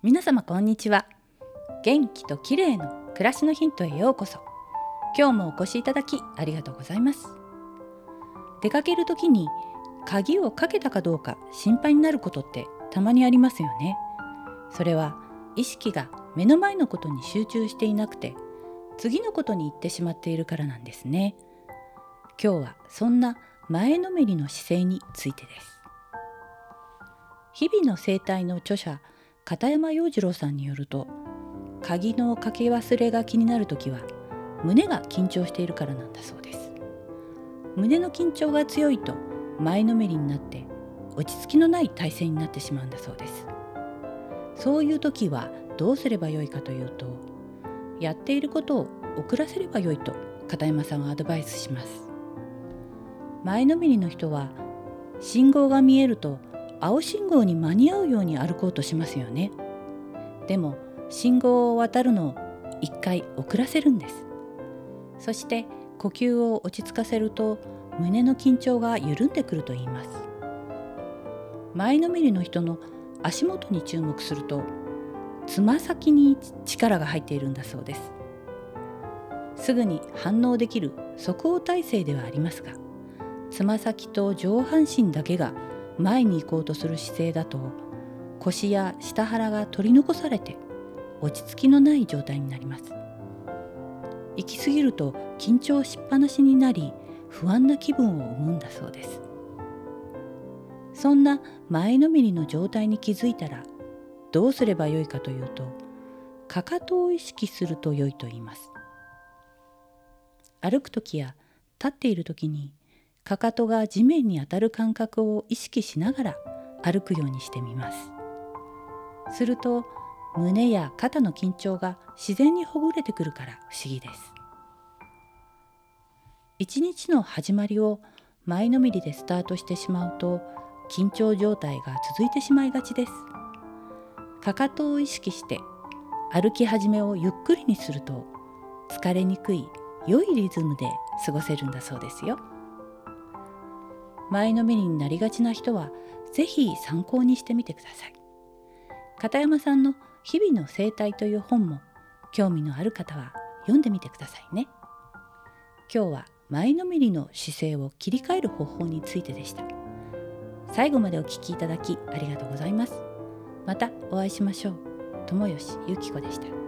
皆様こんにちは。元気と綺麗の暮らしのヒントへようこそ。今日もお越しいただきありがとうございます。出かける時に鍵をかけたかどうか心配になることってたまにありますよね。それは意識が目の前のことに集中していなくて次のことに行ってしまっているからなんですね。今日はそんな前のめりの姿勢についてです。日々の生態の著者片山洋次郎さんによると鍵のかけ忘れが気になる時は胸が緊張しているからなんだそうです。胸の緊張が強いと前のめりになって落ち着きのない体勢になってしまうんだそうです。そういう時はどうすればよいかというとやっていることを遅らせればよいと片山さんはアドバイスします。前のめりの人は信号が見えると青信号に間に合うように歩こうとしますよね。でも信号を渡るのを一回遅らせるんです。そして呼吸を落ち着かせると胸の緊張が緩んでくると言います。前のめりの人の足元に注目するとつま先に力が入っているんだそうです。すぐに反応できる即応体制ではありますがつま先と上半身だけが前に行こうとする姿勢だと腰や下腹が取り残されて落ち着きのない状態になります。行き過ぎると緊張しっぱなしになり不安な気分を生むんだそうです。そんな前のめりの状態に気づいたらどうすればよいかというとかかとを意識すると良いと言います。歩く時や立っている時にかかとが地面に当たる感覚を意識しながら歩くようにしてみます。すると胸や肩の緊張が自然にほぐれてくるから不思議です。一日の始まりを前のめりでスタートしてしまうと緊張状態が続いてしまいがちです。かかとを意識して歩き始めをゆっくりにすると疲れにくい良いリズムで過ごせるんだそうですよ。前のめりになりがちな人は是非参考にしてみてください。片山さんの日々の生態という本も興味のある方は読んでみてくださいね。今日は前のめりの姿勢を切り替える方法についてでした。最後までお聞きいただきありがとうございます。またお会いしましょう。友吉ゆき子でした。